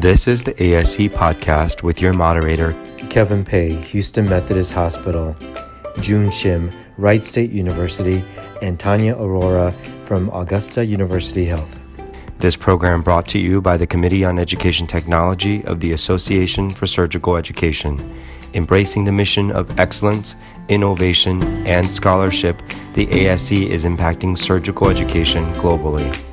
This is the ASE podcast with your moderator, Kevin Pei, Houston Methodist Hospital, June Shim, Wright State University, and Tanya Arora from Augusta University Health. This program brought to you by the Committee on Education Technology of the Association for Surgical Education. Embracing the mission of excellence, innovation, and scholarship, the ASE is impacting surgical education globally.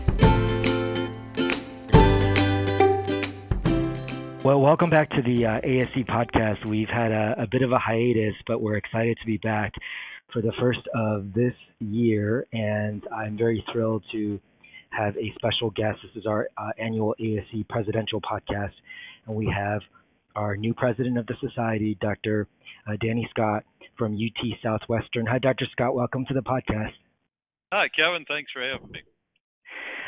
Well, welcome back to the uh, ASE podcast. We've had a, a, bit of a hiatus, but we're excited to be back for the first of this year, and I'm very thrilled to have a special guest. This is our uh, annual ASE presidential podcast, and we have our new president of the society, Dr. Uh, Danny Scott from UT Southwestern. Hi, Dr. Scott. Welcome to the podcast. Hi, Kevin. Thanks for having me.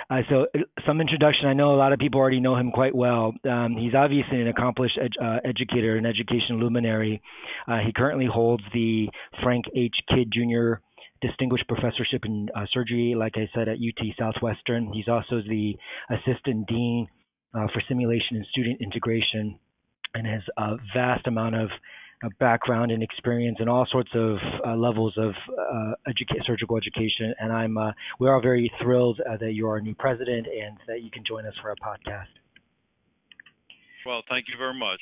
Uh, so, uh, some introduction. I know a lot of people already know him quite well. Um, he's obviously an accomplished ed- uh, educator and education luminary. Uh, he currently holds the Frank H. Kidd Jr. Distinguished Professorship in uh, Surgery, like I said, at UT Southwestern. He's also the Assistant Dean uh, for Simulation and Student Integration and has a vast amount of background and experience and all sorts of uh, levels of uh, educa- surgical education. And I'm uh, we're very thrilled uh, that you're our new president and that you can join us for our podcast. Well, thank you very much.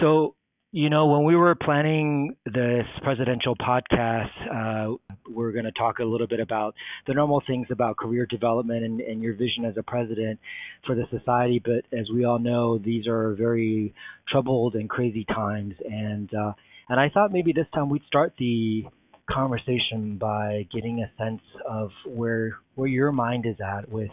So, you know, when we were planning this presidential podcast, uh, we're going to talk a little bit about the normal things about career development and, and, your vision as a president for the society. But as we all know, these are very troubled and crazy times. And uh, and I thought maybe this time we'd start the conversation by getting a sense of where where your mind is at with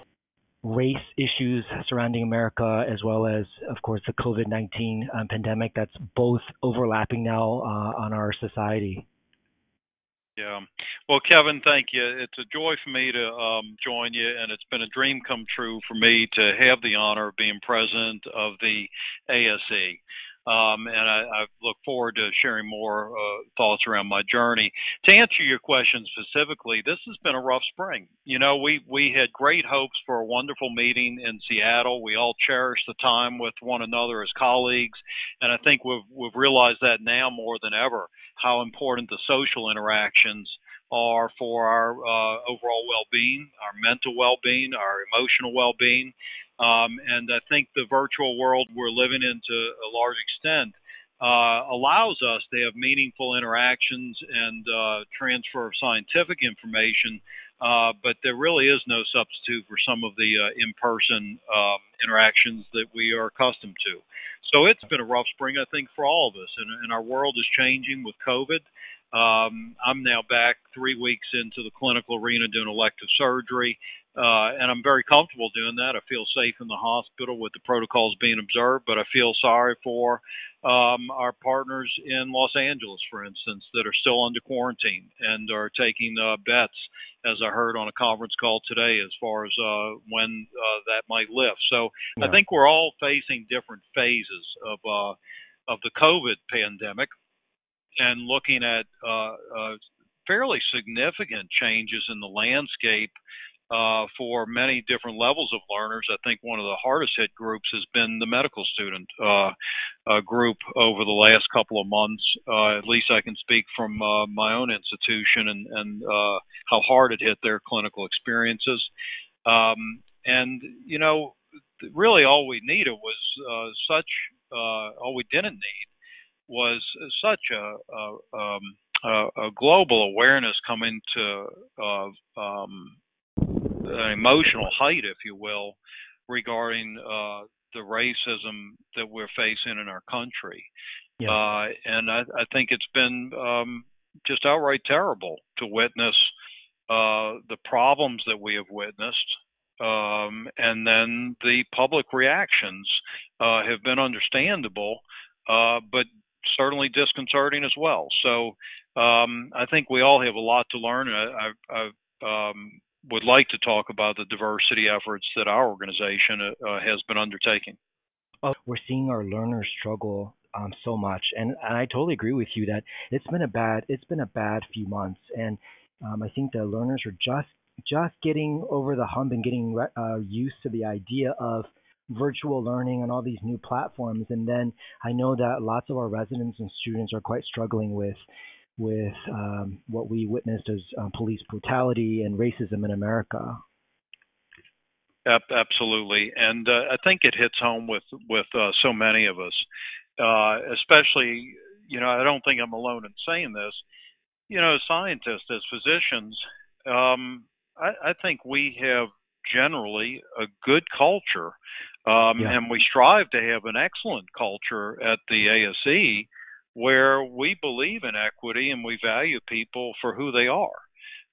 race issues surrounding America, as well as, of course, the COVID 19 um, pandemic that's both overlapping now uh, on our society. Yeah. Well, Kevin, thank you. It's a joy for me to um, join you, and it's been a dream come true for me to have the honor of being president of the ASE. Um, and I, I, look forward to sharing more uh, thoughts around my journey. To answer your question specifically, this has been a rough spring. You know, we we had great hopes for a wonderful meeting in Seattle. We all cherished the time with one another as colleagues, and I think we've we've realized that now more than ever how important the social interactions are for our uh, overall well-being, our mental well-being, our emotional well-being. Um, and I think the virtual world we're living in to a large extent uh, allows us to have meaningful interactions and uh, transfer of scientific information. Uh, but there really is no substitute for some of the uh, in-person um, interactions that we are accustomed to. So it's been a rough spring, I think, for all of us, and, and our world is changing with COVID. Um, I'm now back three weeks into the clinical arena doing elective surgery. Uh, and I'm very comfortable doing that. I feel safe in the hospital with the protocols being observed, but I feel sorry for um, our partners in Los Angeles, for instance, that are still under quarantine and are taking uh, bets, as I heard on a conference call today, as far as uh, when uh, that might lift. So yeah. I think we're all facing different phases of uh, of the COVID pandemic and looking at uh, fairly significant changes in the landscape uh, for many different levels of learners. I think one of the hardest hit groups has been the medical student uh, uh, group over the last couple of months. Uh, at least I can speak from uh, my own institution and, and uh, how hard it hit their clinical experiences. Um, and, you know, really all we needed was such, all we didn't need was such a, a, um, a global awareness coming to uh, um, an emotional height, if you will, regarding uh, the racism that we're facing in our country. Yeah. Uh, and I, I, think it's been um, just outright terrible to witness uh, the problems that we have witnessed. Um, and then the public reactions uh, have been understandable, uh, but certainly disconcerting as well. So um, I think we all have a lot to learn. I, I, I um, would like to talk about the diversity efforts that our organization uh, uh has been undertaking. Oh, we're seeing our learners struggle um, so much, and, and, I totally agree with you that it's been a bad it's been a bad few months, and um, I think the learners are just just getting over the hump and getting uh, used to the idea of virtual learning and all these new platforms. And then I know that lots of our residents and students are quite struggling with with um, what we witnessed as um, police brutality and racism in America. Absolutely, and uh, I think it hits home with with uh, so many of us, uh, especially. You know, I don't think I'm alone in saying this. You know, as scientists, as physicians, um, I, I think we have generally a good culture, um, yeah. and we strive to have an excellent culture at the ASE where we believe in equity and we value people for who they are.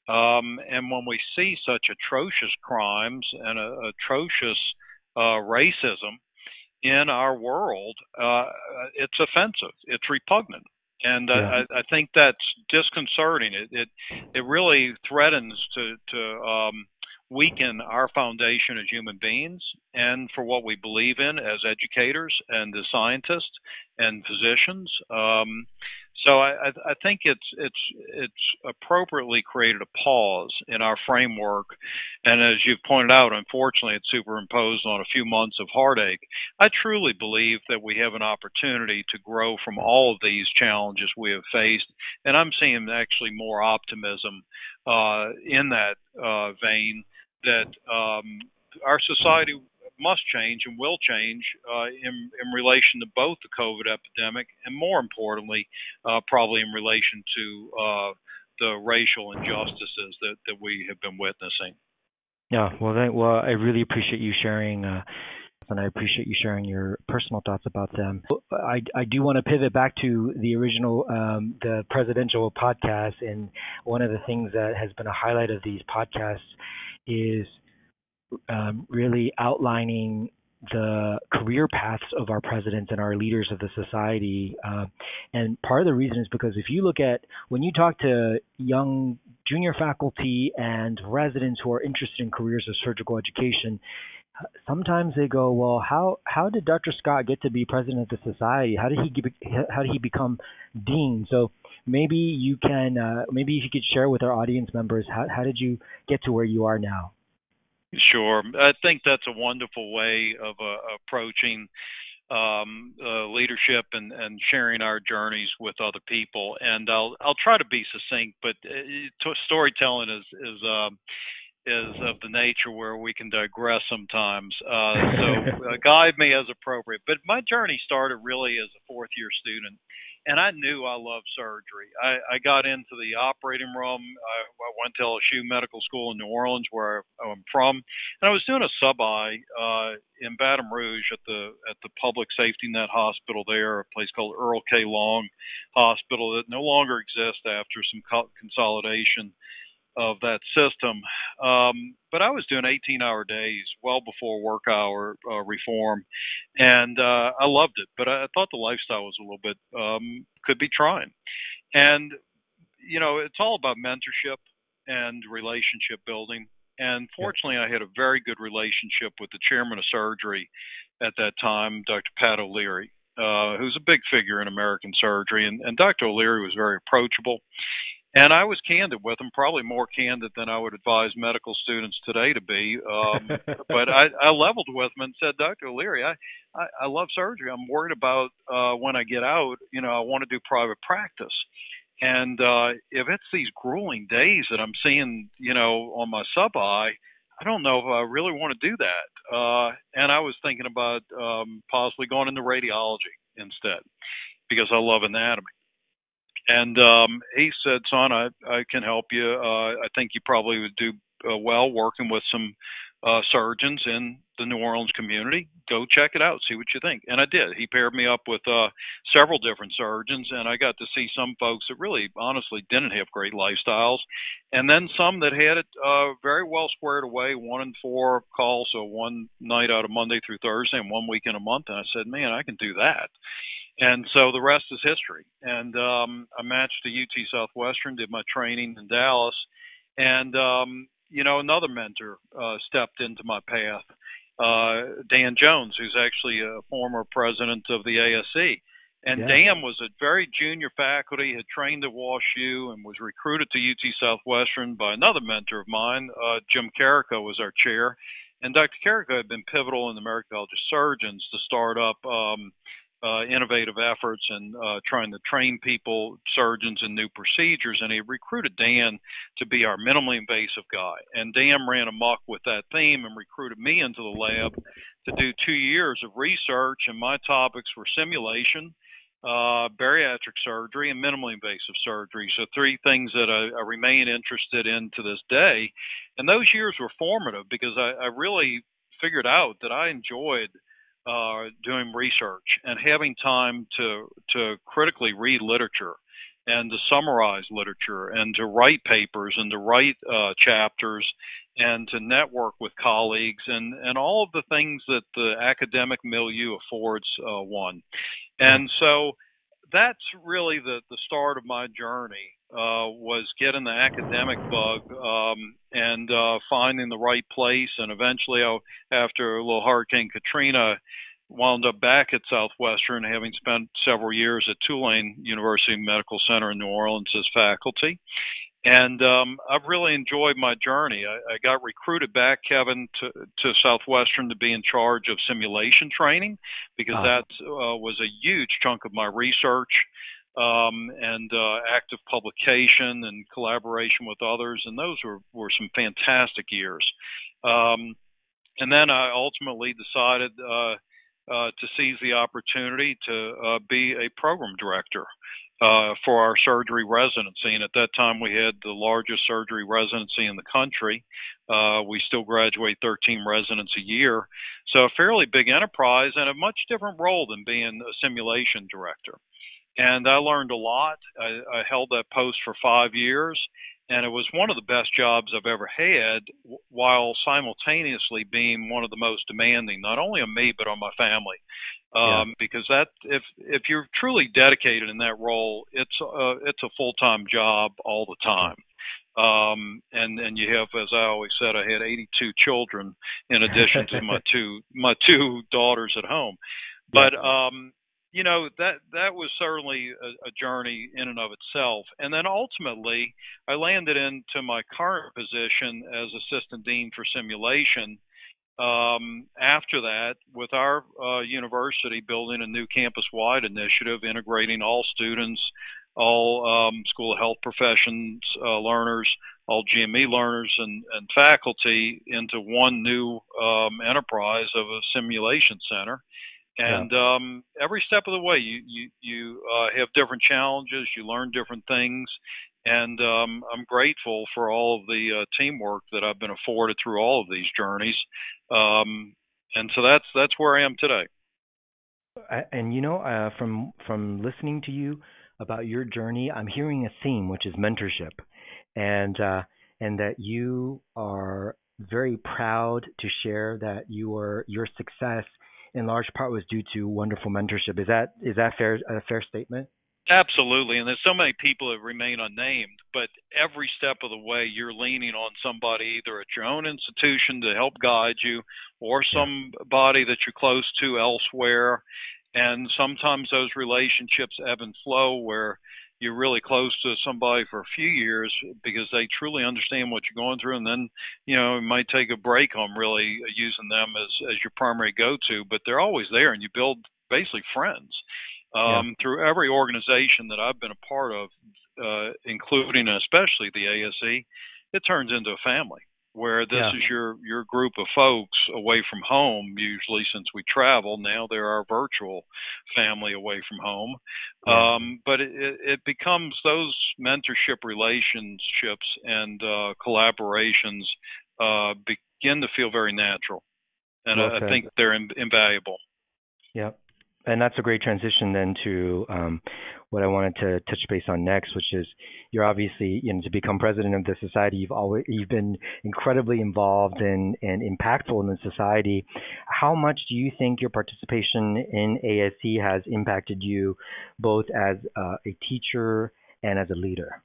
Um, and when we see such atrocious crimes and uh, atrocious uh, racism in our world, uh, it's offensive. It's repugnant, and yeah. I, I, think that's disconcerting. It, it it really threatens to to um, weaken our foundation as human beings and for what we believe in as educators and as scientists and physicians. Um, so I, I, think it's it's it's appropriately created a pause in our framework, and as you've pointed out, unfortunately, it's superimposed on a few months of heartache. I truly believe that we have an opportunity to grow from all of these challenges we have faced, and I'm seeing actually more optimism uh, in that uh, vein that um, our society must change and will change uh, in, in relation to both the COVID epidemic and, more importantly, uh, probably in relation to uh, the racial injustices that, that we have been witnessing. Yeah, well, well, I really appreciate you sharing. Uh, and I appreciate you sharing your personal thoughts about them. I, I do want to pivot back to the original, um, the presidential podcast, and one of the things that has been a highlight of these podcasts is um, really outlining the career paths of our presidents and our leaders of the society. Uh, and part of the reason is because if you look at when you talk to young junior faculty and residents who are interested in careers of surgical education, sometimes they go, "Well, how how did Dr. Scott get to be president of the society? How did he how did he become dean?" So maybe you can uh, maybe if you could share with our audience members how how did you get to where you are now? Sure. I think that's a wonderful way of uh, approaching um, uh, leadership and, and sharing our journeys with other people. And I'll I'll try to be succinct, but uh, storytelling is is um, is of the nature where we can digress sometimes. Uh, so uh, guide me as appropriate. But my journey started really as a fourth year student and I knew I loved surgery. I, I got into the operating room. I, I went to LSU Medical School in New Orleans, where I'm from, and I was doing a sub I uh, in Baton Rouge at the at the Public Safety Net Hospital there, a place called Earl K. Long Hospital that no longer exists after some co- consolidation of that system. Um, but I was doing 18 hour days well before work hour uh, reform, and uh, I loved it. But I, I thought the lifestyle was a little bit um, could be trying, and you know it's all about mentorship and relationship building. And fortunately, I had a very good relationship with the chairman of surgery at that time, Dr. Pat O'Leary, uh, who's a big figure in American surgery. And, and Dr. O'Leary was very approachable. And I was candid with him, probably more candid than I would advise medical students today to be. Um, but I, I leveled with him and said, Dr. O'Leary, I, I, I love surgery. I'm worried about uh, when I get out, you know, I want to do private practice. And uh, if it's these grueling days that I'm seeing, you know, on my sub I, I don't know if I really want to do that. Uh, and I was thinking about um, possibly going into radiology instead because I love anatomy. And um, he said, "Son, I, I can help you. Uh, I think you probably would do uh, well working with some uh, surgeons in the New Orleans community. Go check it out, see what you think." And I did. He paired me up with uh, several different surgeons, and I got to see some folks that really, honestly, didn't have great lifestyles, and then some that had it uh, very well squared away. One in four calls, so one night out of Monday through Thursday, and one week in a month. And I said, "Man, I can do that." And so the rest is history. And um, I matched to UT Southwestern, did my training in Dallas, and um, you know another mentor uh, stepped into my path, uh, Dan Jones, who's actually a former president of the ASE. And yeah. Dan was a very junior faculty, had trained at WashU, and was recruited to UT Southwestern by another mentor of mine. Uh, Jim Carrico was our chair, And Dr. Carrico had been pivotal in the American College of Surgeons to start up um, uh, innovative efforts and uh, trying to train people, surgeons, in new procedures. And he recruited Dan to be our minimally invasive guy. And Dan ran amok with that theme and recruited me into the lab to do two years of research. And my topics were simulation, uh, bariatric surgery, and minimally invasive surgery. So, three things that I, I remain interested in to this day. And those years were formative because I, I really figured out that I enjoyed uh, doing research and having time to to critically read literature and to summarize literature and to write papers and to write uh, chapters and to network with colleagues and and all of the things that the academic milieu affords uh, one. And so that's really the the start of my journey uh, was getting the academic bug um, and uh, finding the right place. And eventually, I, after a little Hurricane Katrina, wound up back at Southwestern, having spent several years at Tulane University Medical Center in New Orleans as faculty. And um, I've really enjoyed my journey. I, I got recruited back, Kevin, to, to Southwestern to be in charge of simulation training because uh that uh, was a huge chunk of my research um, and uh, active publication and collaboration with others. And those were, were some fantastic years. Um, and then I ultimately decided uh, uh, to seize the opportunity to uh, be a program director uh, for our surgery residency. And at that time, we had the largest surgery residency in the country. Uh, we still graduate 13 residents a year. So, a fairly big enterprise and a much different role than being a simulation director. And I learned a lot. I, I held that post for five years and it was one of the best jobs I've ever had, while simultaneously being one of the most demanding, not only on me but on my family. Um, yeah. Because that, if if you're truly dedicated in that role, it's a, it's a full time job all the time. Um, and and you have, as I always said, I had 82 children in addition to my two my two daughters at home. But um, you know that that was certainly a, a, journey in and of itself. And then ultimately i landed into my current position as assistant dean for simulation um, after that with our uh, university building a new campus wide initiative integrating all students all um, school of health professions uh, learners all gme learners and, and faculty into one new um, enterprise of a simulation center and yeah. um, every step of the way, you you you uh, have different challenges. You learn different things, and um, I'm grateful for all of the uh, teamwork that I've been afforded through all of these journeys. Um, and so that's that's where I am today. And you know, uh, from from listening to you about your journey, I'm hearing a theme, which is mentorship, and uh, and that you are very proud to share that your your success in large part was due to wonderful mentorship. Is that is that fair a fair statement? Absolutely, and there's so many people that remain unnamed, but every step of the way you're leaning on somebody either at your own institution to help guide you or somebody that you're close to elsewhere. And sometimes those relationships ebb and flow where you're really close to somebody for a few years because they truly understand what you're going through and then you know it might take a break on really using them as as your primary go-to but they're always there and you build basically friends um, yeah. through every organization that I've been a part of uh, including and especially the ASE it turns into a family where this yeah. is your your group of folks away from home usually since we travel now they're our virtual family away from home yeah. um, but it, it becomes those mentorship relationships and uh, collaborations uh, begin to feel very natural and okay. I, I, think they're in, invaluable yep and that's a great transition then to um, what I wanted to touch base on next, which is you're obviously, you know, to become president of the society, you've always you've been incredibly involved and and impactful in the society. How much do you think your participation in ASE has impacted you, both as uh, a teacher and as a leader?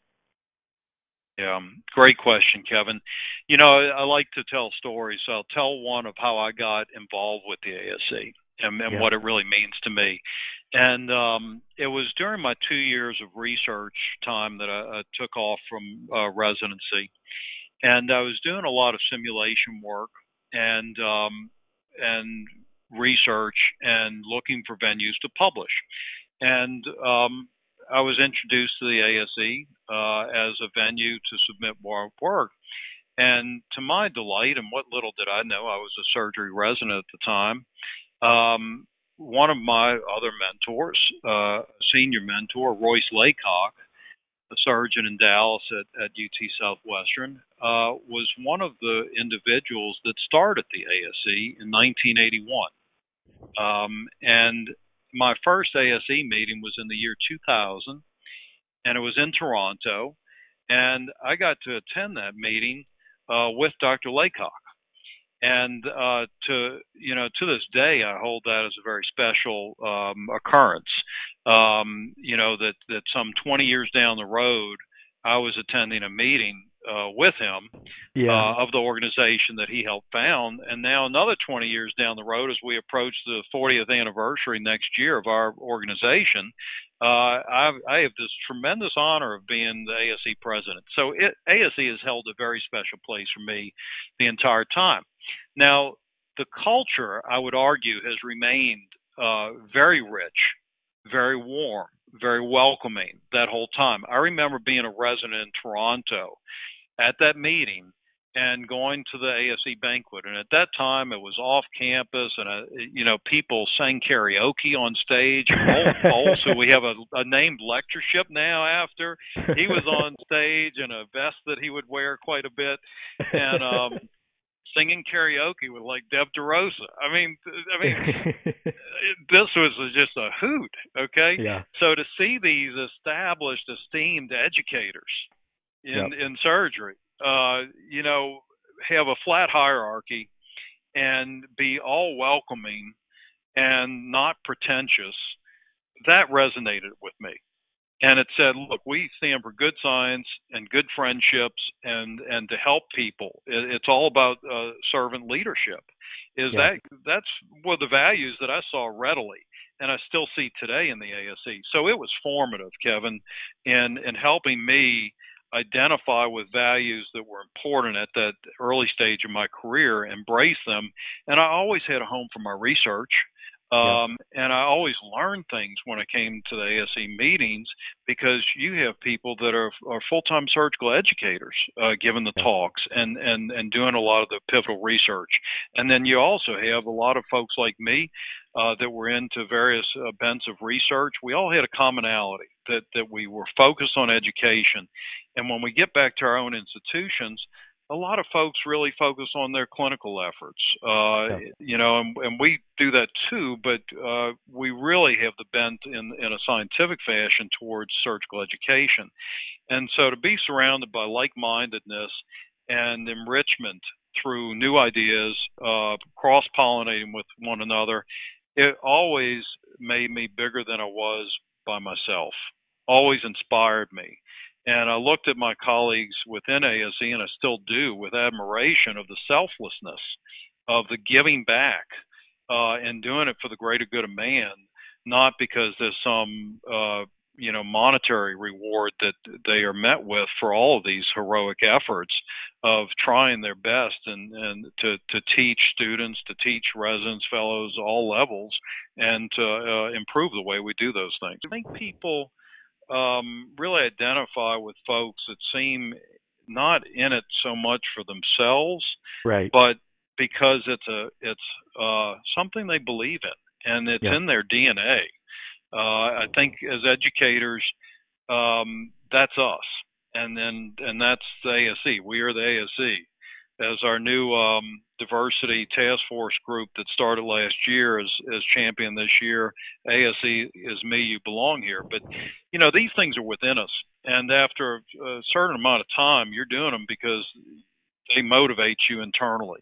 Yeah, um, great question, Kevin. You know, I, I like to tell stories. So I'll tell one of how I got involved with the ASE and, and yeah. what it really means to me. And um, it was during my two years of research time that I, I took off from uh, residency. And I was doing a lot of simulation work and um, and research and looking for venues to publish. And um, I was introduced to the ASE uh, as a venue to submit more work. And to my delight, and what little did I know, I was a surgery resident at the time. Um, one of my other mentors, uh, senior mentor, Royce Laycock, a surgeon in Dallas at, at UT Southwestern, uh, was one of the individuals that started the ASE in 1981. Um, and my first ASE meeting was in the year 2000, and it was in Toronto. And I got to attend that meeting uh, with Dr. Laycock. And uh, to you know, to this day, I hold that as a very special um, occurrence. Um, you know that that some 20 years down the road, I was attending a meeting uh, with him yeah. uh, of the organization that he helped found. And now another 20 years down the road, as we approach the 40th anniversary next year of our organization, uh, I've, I have this tremendous honor of being the ASE president. So it, ASE has held a very special place for me the entire time. Now, the culture, I would argue, has remained uh, very rich, very warm, very welcoming that whole time. I remember being a resident in Toronto at that meeting and going to the ASE banquet. And at that time, it was off campus, and uh, you know, people sang karaoke on stage. also, we have a, a named lectureship now. After he was on stage in a vest that he would wear quite a bit, and um, singing karaoke with like Deb DaRosa. I mean, I mean, this was just a hoot. Okay. Yeah. So to see these established, esteemed educators in Yep. in surgery, uh, you know, have a flat hierarchy and be all welcoming and not pretentious, that resonated with me. And it said, look, we stand for good science and good friendships and and to help people. It, it's all about uh, servant leadership. Is Yeah. that that's one of the values that I saw readily and I still see today in the ASE. So it was formative, Kevin, in in helping me identify with values that were important at that early stage of my career, embrace them, and I always had a home for my research. Um, and I always learned things when I came to the ASE meetings because you have people that are, are full-time surgical educators uh, giving the Yeah. talks and, and, and doing a lot of the pivotal research. And then you also have a lot of folks like me uh, that were into various uh, bents of research. We all had a commonality that, that we were focused on education. And when we get back to our own institutions, a lot of folks really focus on their clinical efforts, uh, Yeah. you know, and, and we do that too. But uh, we really have the bent in in a scientific fashion towards surgical education, and so to be surrounded by like-mindedness and enrichment through new ideas, uh, cross-pollinating with one another, it always made me bigger than I was by myself. Always inspired me. And I looked at my colleagues within ASE, and I still do, with admiration of the selflessness of the giving back uh, and doing it for the greater good of man, not because there's some uh, you know monetary reward that they are met with for all of these heroic efforts of trying their best and and to to teach students, to teach residents, fellows, all levels, and to uh, improve the way we do those things. I think people um, really identify with folks that seem not in it so much for themselves, right. but because it's a it's uh, something they believe in and it's Yeah. in their DNA. Uh, I think as educators, um, that's us, and then and that's the ASE. We are the ASE. As our new um, diversity task force group that started last year as as champion this year, ASE is me. You belong here. But you know these things are within us, and after a certain amount of time, you're doing them because they motivate you internally.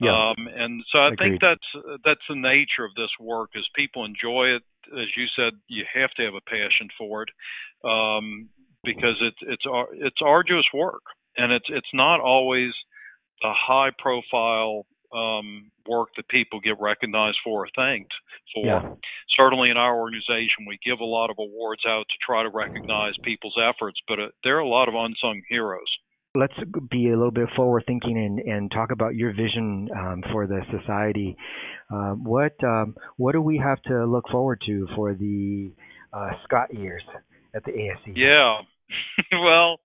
Yeah. Um, and so I Agreed. think that's that's the nature of this work. Is people enjoy it, as you said, you have to have a passion for it, um, because it's it's it's arduous work, and it's it's not always the high profile um, work that people get recognized for or thanked for. Yeah. Certainly in our organization, we give a lot of awards out to try to recognize people's efforts, but uh, there are a lot of unsung heroes. let's be a little bit forward thinking and, and talk about your vision um, for the society. Um, what um, what do we have to look forward to for the uh, Scott years at the ASE? Yeah, well,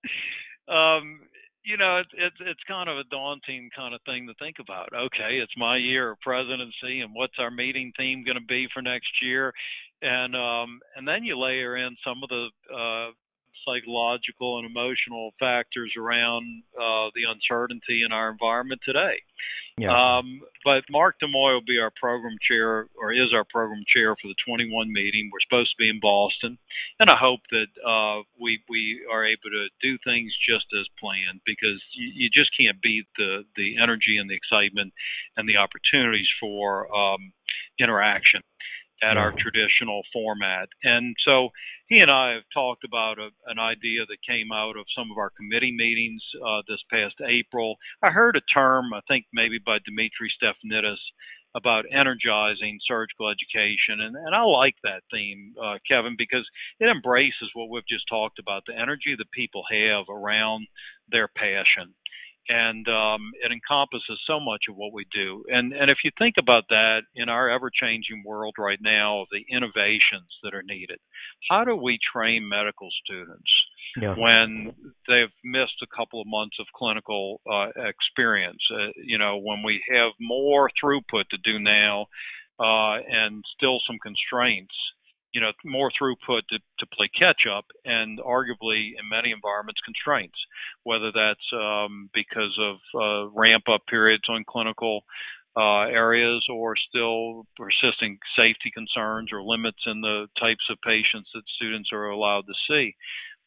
um, you know, it's it's it's kind of a daunting kind of thing to think about. Okay, it's my year of presidency, and what's our meeting theme going to be for next year? And um, and then you layer in some of the uh, psychological and emotional factors around uh, the uncertainty in our environment today. Yeah. Um, but Mark de Moya will be our program chair, or is our program chair for the 21 meeting. We're supposed to be in Boston, and I hope that uh, we we are able to do things just as planned because you, you just can't beat the the energy and the excitement and the opportunities for um, interaction at our traditional format. And so he and I have talked about a, an idea that came out of some of our committee meetings uh, this past April. I heard a term, I think maybe by Dimitri Stefanidis, about energizing surgical education. And, and I like that theme, uh, Kevin, because it embraces what we've just talked about the energy that people have around their passion and um, it encompasses so much of what we do. And and if you think about that in our ever-changing world right now, the innovations that are needed, how do we train medical students yeah. when they've missed a couple of months of clinical uh, experience? Uh, you know, when we have more throughput to do now, uh, and still some constraints you know more throughput to, to play catch up and arguably in many environments constraints whether that's um, because of uh, ramp up periods on clinical uh, areas or still persisting safety concerns or limits in the types of patients that students are allowed to see.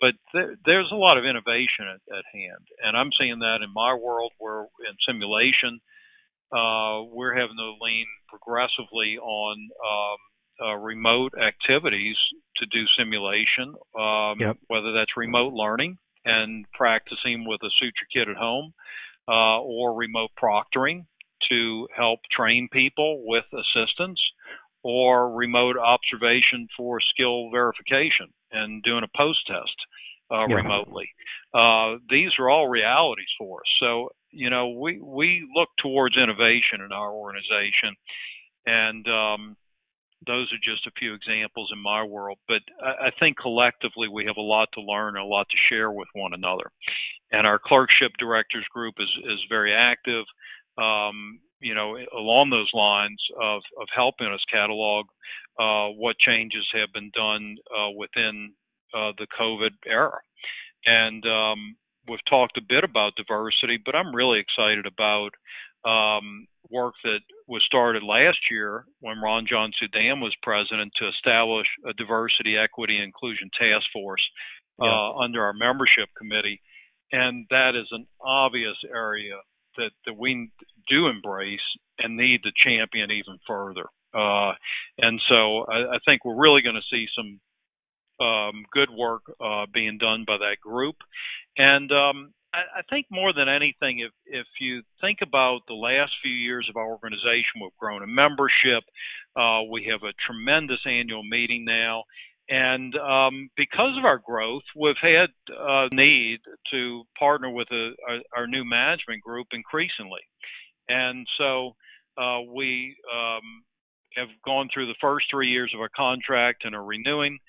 But th- there's a lot of innovation at, at, hand and i'm seeing that in my world where in simulation uh, we're having to lean progressively on um, uh, remote activities to do simulation, um, yep. whether that's remote learning and practicing with a suture kit at home, uh, or remote proctoring to help train people with assistance, or remote observation for skill verification and doing a post test uh, yeah. remotely. Uh, these are all realities for us. So you know we we look towards innovation in our organization, and um, those are just a few examples in my world. But I, I think collectively we have a lot to learn and a lot to share with one another. And our clerkship directors group is, is very active, um, you know, along those lines of, of helping us catalog uh, what changes have been done uh, within uh, the COVID era. And um, we've talked a bit about diversity, but I'm really excited about um, work that was started last year when Ranjan Sudan was president to establish a diversity, equity, and inclusion task force uh, yeah. under our membership committee, and that is an obvious area that that we do embrace and need to champion even further. Uh, and so I, I, think we're really going to see some um, good work uh, being done by that group, and um, I, think more than anything, if if you think about the last few years of our organization, we've grown a membership. Uh, we have a tremendous annual meeting now, and um, because of our growth, we've had a need to partner with a, our, our new management group increasingly, and so uh, we um, have gone through the first three years of our contract and are renewing.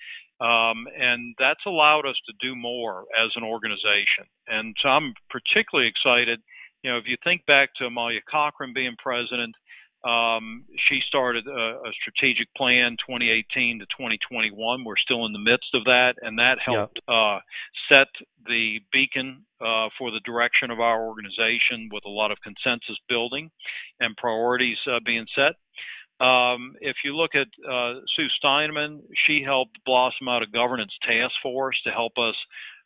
Um, and that's allowed us to do more as an organization. And so I'm particularly excited. You know, if you think back to Amalia Cochran being president, um, she started a, a, strategic plan 2018 to 2021. We're still in the midst of that, and that helped yep. uh, set the beacon uh, for the direction of our organization with a lot of consensus building and priorities uh, being set. Um, if you look at uh, Sue Steinemann, she helped blossom out a governance task force to help us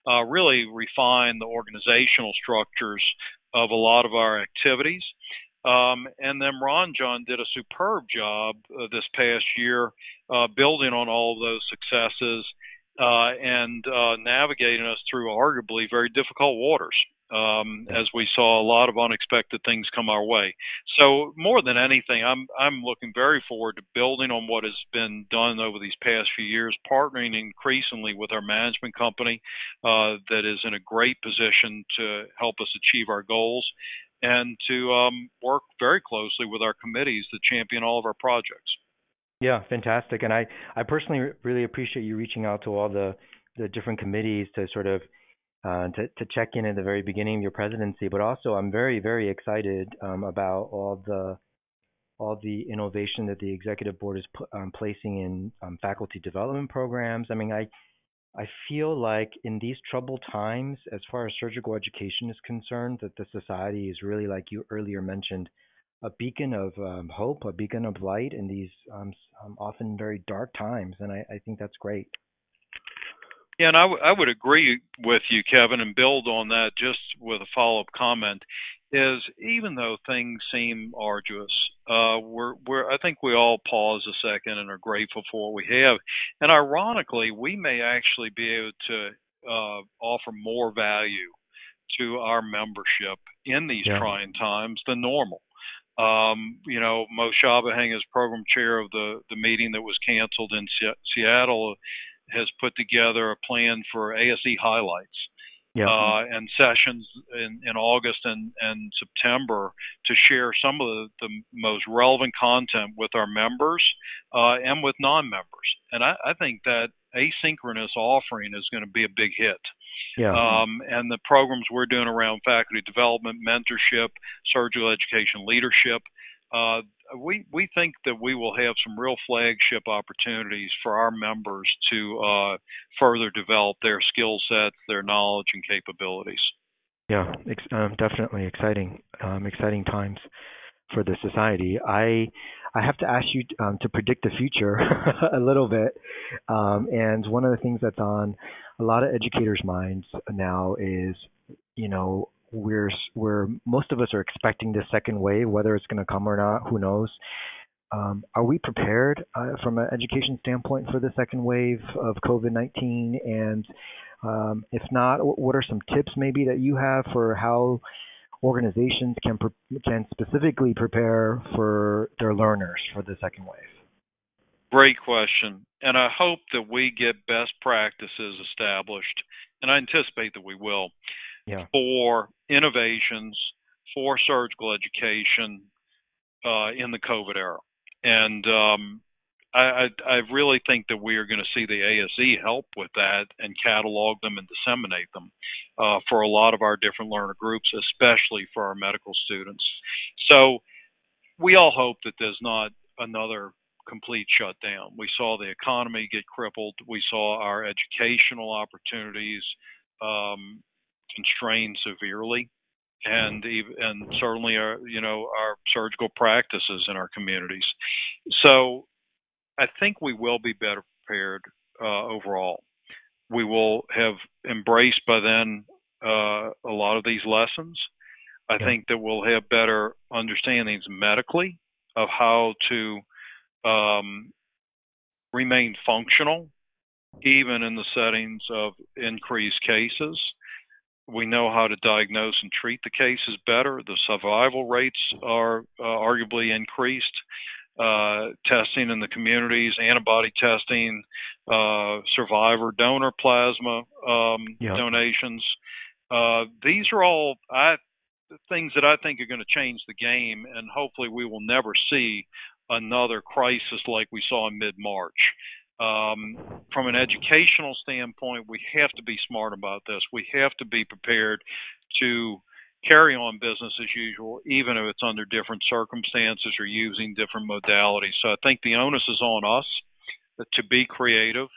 uh, really refine the organizational structures of a lot of our activities. Um, and then Ranjan did a superb job uh, this past year uh, building on all of those successes uh, and uh, navigating us through arguably very difficult waters um, as we saw a lot of unexpected things come our way. So more than anything, I'm I'm looking very forward to building on what has been done over these past few years, partnering increasingly with our management company uh, that is in a great position to help us achieve our goals, and to um, work very closely with our committees to champion all of our projects. Yeah, fantastic. And I, I personally really appreciate you reaching out to all the, the different committees to sort of uh, to, to check in at the very beginning of your presidency. But also, I'm very, very excited um, about all the all the innovation that the executive board is um, placing in um, faculty development programs. I mean, I I feel like in these troubled times, as far as surgical education is concerned, that the society is really, like you earlier mentioned, a beacon of um, hope, a beacon of light in these um, um, often very dark times, and I, I, think that's great. Yeah, and I, w- I would agree with you, Kevin, and build on that just with a follow up comment. Is even though things seem arduous, uh, we're, we're I think we all pause a second and are grateful for what we have, and ironically, we may actually be able to uh, offer more value to our membership in these yeah. trying times than normal. Um, you know, Mo Shabahang, is program chair of the, the meeting that was canceled in Seattle, has put together a plan for ASE highlights. Yeah. Uh, and sessions in, in August and, and September to share some of the, the most relevant content with our members uh, and with non members. And I, I think that asynchronous offering is going to be a big hit. Yeah. Um, and the programs we're doing around faculty development, mentorship, surgical education leadership, uh, we we think that we will have some real flagship opportunities for our members to uh, further develop their skill sets, their knowledge, and capabilities. Yeah, ex- um, definitely exciting, um, exciting times for the society. I I have to ask you um, to predict the future a little bit, um, and one of the things that's on a lot of educators' minds now is, you know, we're we're most of us are expecting this second wave, whether it's going to come or not, who knows. Um, are we prepared uh, from an education standpoint for the second wave of COVID-19? And um, if not, what are some tips maybe that you have for how organizations can pre- can specifically prepare for their learners for the second wave? Great question. And I hope that we get best practices established, and I anticipate that we will, yeah. for innovations for surgical education uh, in the COVID era. And um, I, I, I, really think that we are going to see the ASE help with that and catalog them and disseminate them uh, for a lot of our different learner groups, especially for our medical students. So we all hope that there's not another complete shutdown. We saw the economy get crippled. We saw our educational opportunities um, constrained severely, and and certainly our you know our surgical practices in our communities. So I think we will be better prepared uh, overall. We will have embraced by then uh, a lot of these lessons. I yeah. think that we'll have better understandings medically of how to um, remain functional even in the settings of increased cases. We know how to diagnose and treat the cases better. The survival rates are uh, arguably increased. Uh, testing in the communities, antibody testing, uh, survivor donor plasma um, yep. donations. Uh, these are all I, things that I think are going to change the game, and hopefully we will never see another crisis like we saw in mid March. Um, from an educational standpoint, we have to be smart about this. We have to be prepared to carry on business as usual, even if it's under different circumstances or using different modalities. So I think the onus is on us to be creative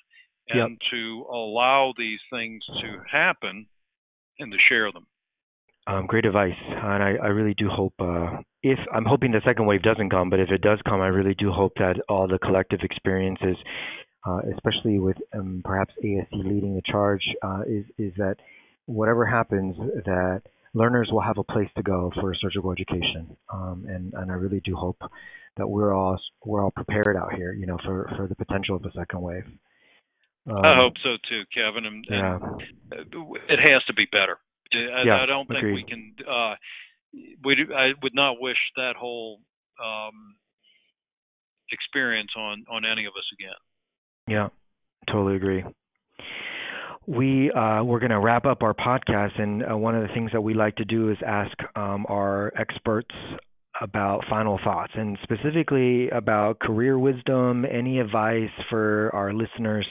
and yep. to allow these things to happen and to share them. Um, great advice, and I, I really do hope. Uh, if I'm hoping the second wave doesn't come, but if it does come, I really do hope that all the collective experiences, uh, especially with um, perhaps ASE leading the charge, uh, is is that whatever happens, that learners will have a place to go for surgical education, um, and and I really do hope that we're all we're all prepared out here, you know, for for the potential of a second wave. Um, I hope so too, Kevin. And, yeah. and it has to be better. I, yeah, I don't think agreed. we can. Uh, we I would not wish that whole um, experience on on any of us again. Yeah, totally agree. We uh, we're going to wrap up our podcast, and uh, one of the things that we like to do is ask um, our experts about final thoughts, and specifically about career wisdom. Any advice for our listeners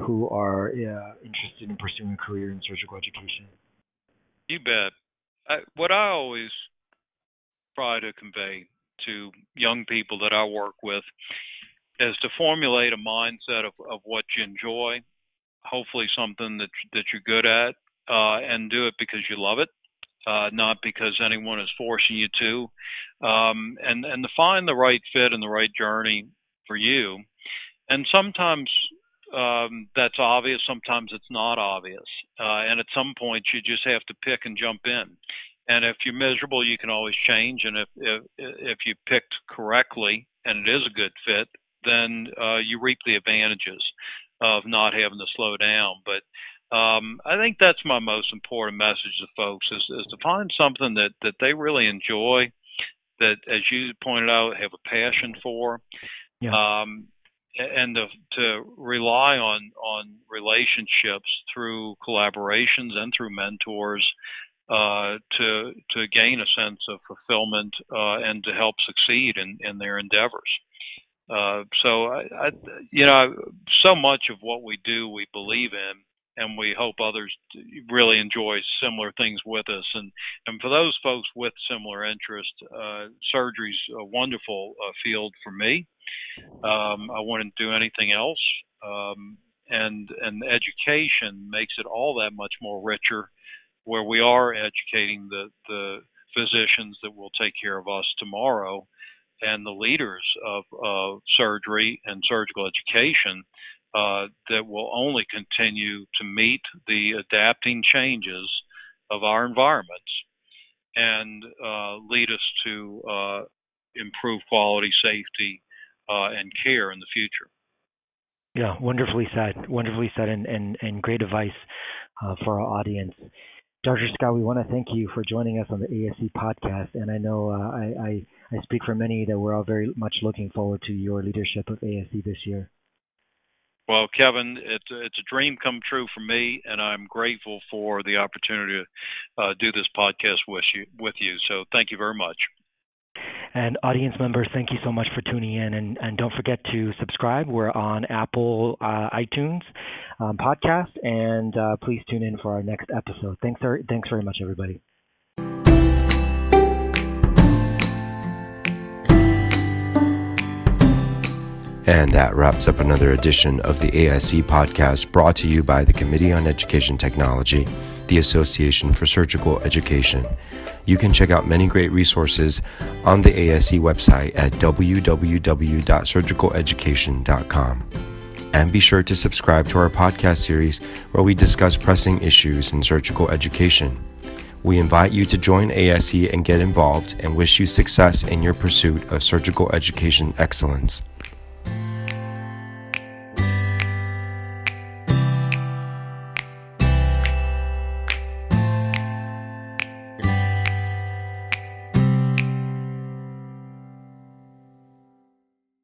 who are uh, interested in pursuing a career in surgical education? You bet. I, what I always try to convey to young people that I work with is to formulate a mindset of, of what you enjoy, hopefully something that that you're good at, uh, and do it because you love it, uh, not because anyone is forcing you to, um, and and to find the right fit and the right journey for you. And sometimes um, that's obvious, sometimes it's not obvious, uh, and at some point you just have to pick and jump in. And if you're miserable, you can always change. And if if if you picked correctly and it is a good fit, then uh, you reap the advantages of not having to slow down. But um, I think that's my most important message to folks is, is to find something that, that they really enjoy, that, as you pointed out, have a passion for, yeah. um, and to, to rely on on relationships through collaborations and through mentors uh, to to gain a sense of fulfillment uh, and to help succeed in, in their endeavors. Uh, so I, I, you know, so much of what we do, we believe in, and we hope others really enjoy similar things with us. And and for those folks with similar interest, uh, surgery's a wonderful uh, field for me. Um, I wouldn't do anything else. Um, and and education makes it all that much more richer, where we are educating the the physicians that will take care of us tomorrow and the leaders of, of surgery and surgical education uh, that will only continue to meet the adapting changes of our environments and uh, lead us to uh, improve quality, safety, uh, and care in the future. Yeah, wonderfully said. Wonderfully said, and, and, and great advice uh, for our audience. Dr. Scott, we want to thank you for joining us on the ASE podcast. And I know uh, I, I, I, speak for many that we're all very much looking forward to your leadership of ASE this year. Well, Kevin, it's it's a dream come true for me, and I'm grateful for the opportunity to uh, do this podcast with you. With you, so thank you very much. And audience members, thank you so much for tuning in. And, and don't forget to subscribe. We're on Apple uh, iTunes um, podcast, and uh, please tune in for our next episode. Thanks, thanks very much, everybody. And that wraps up another edition of the ASE podcast brought to you by the Committee on Education Technology, the Association for Surgical Education. You can check out many great resources on the ASE website at www.surgicaleducation.com. And be sure to subscribe to our podcast series where we discuss pressing issues in surgical education. We invite you to join ASE and get involved and wish you success in your pursuit of surgical education excellence.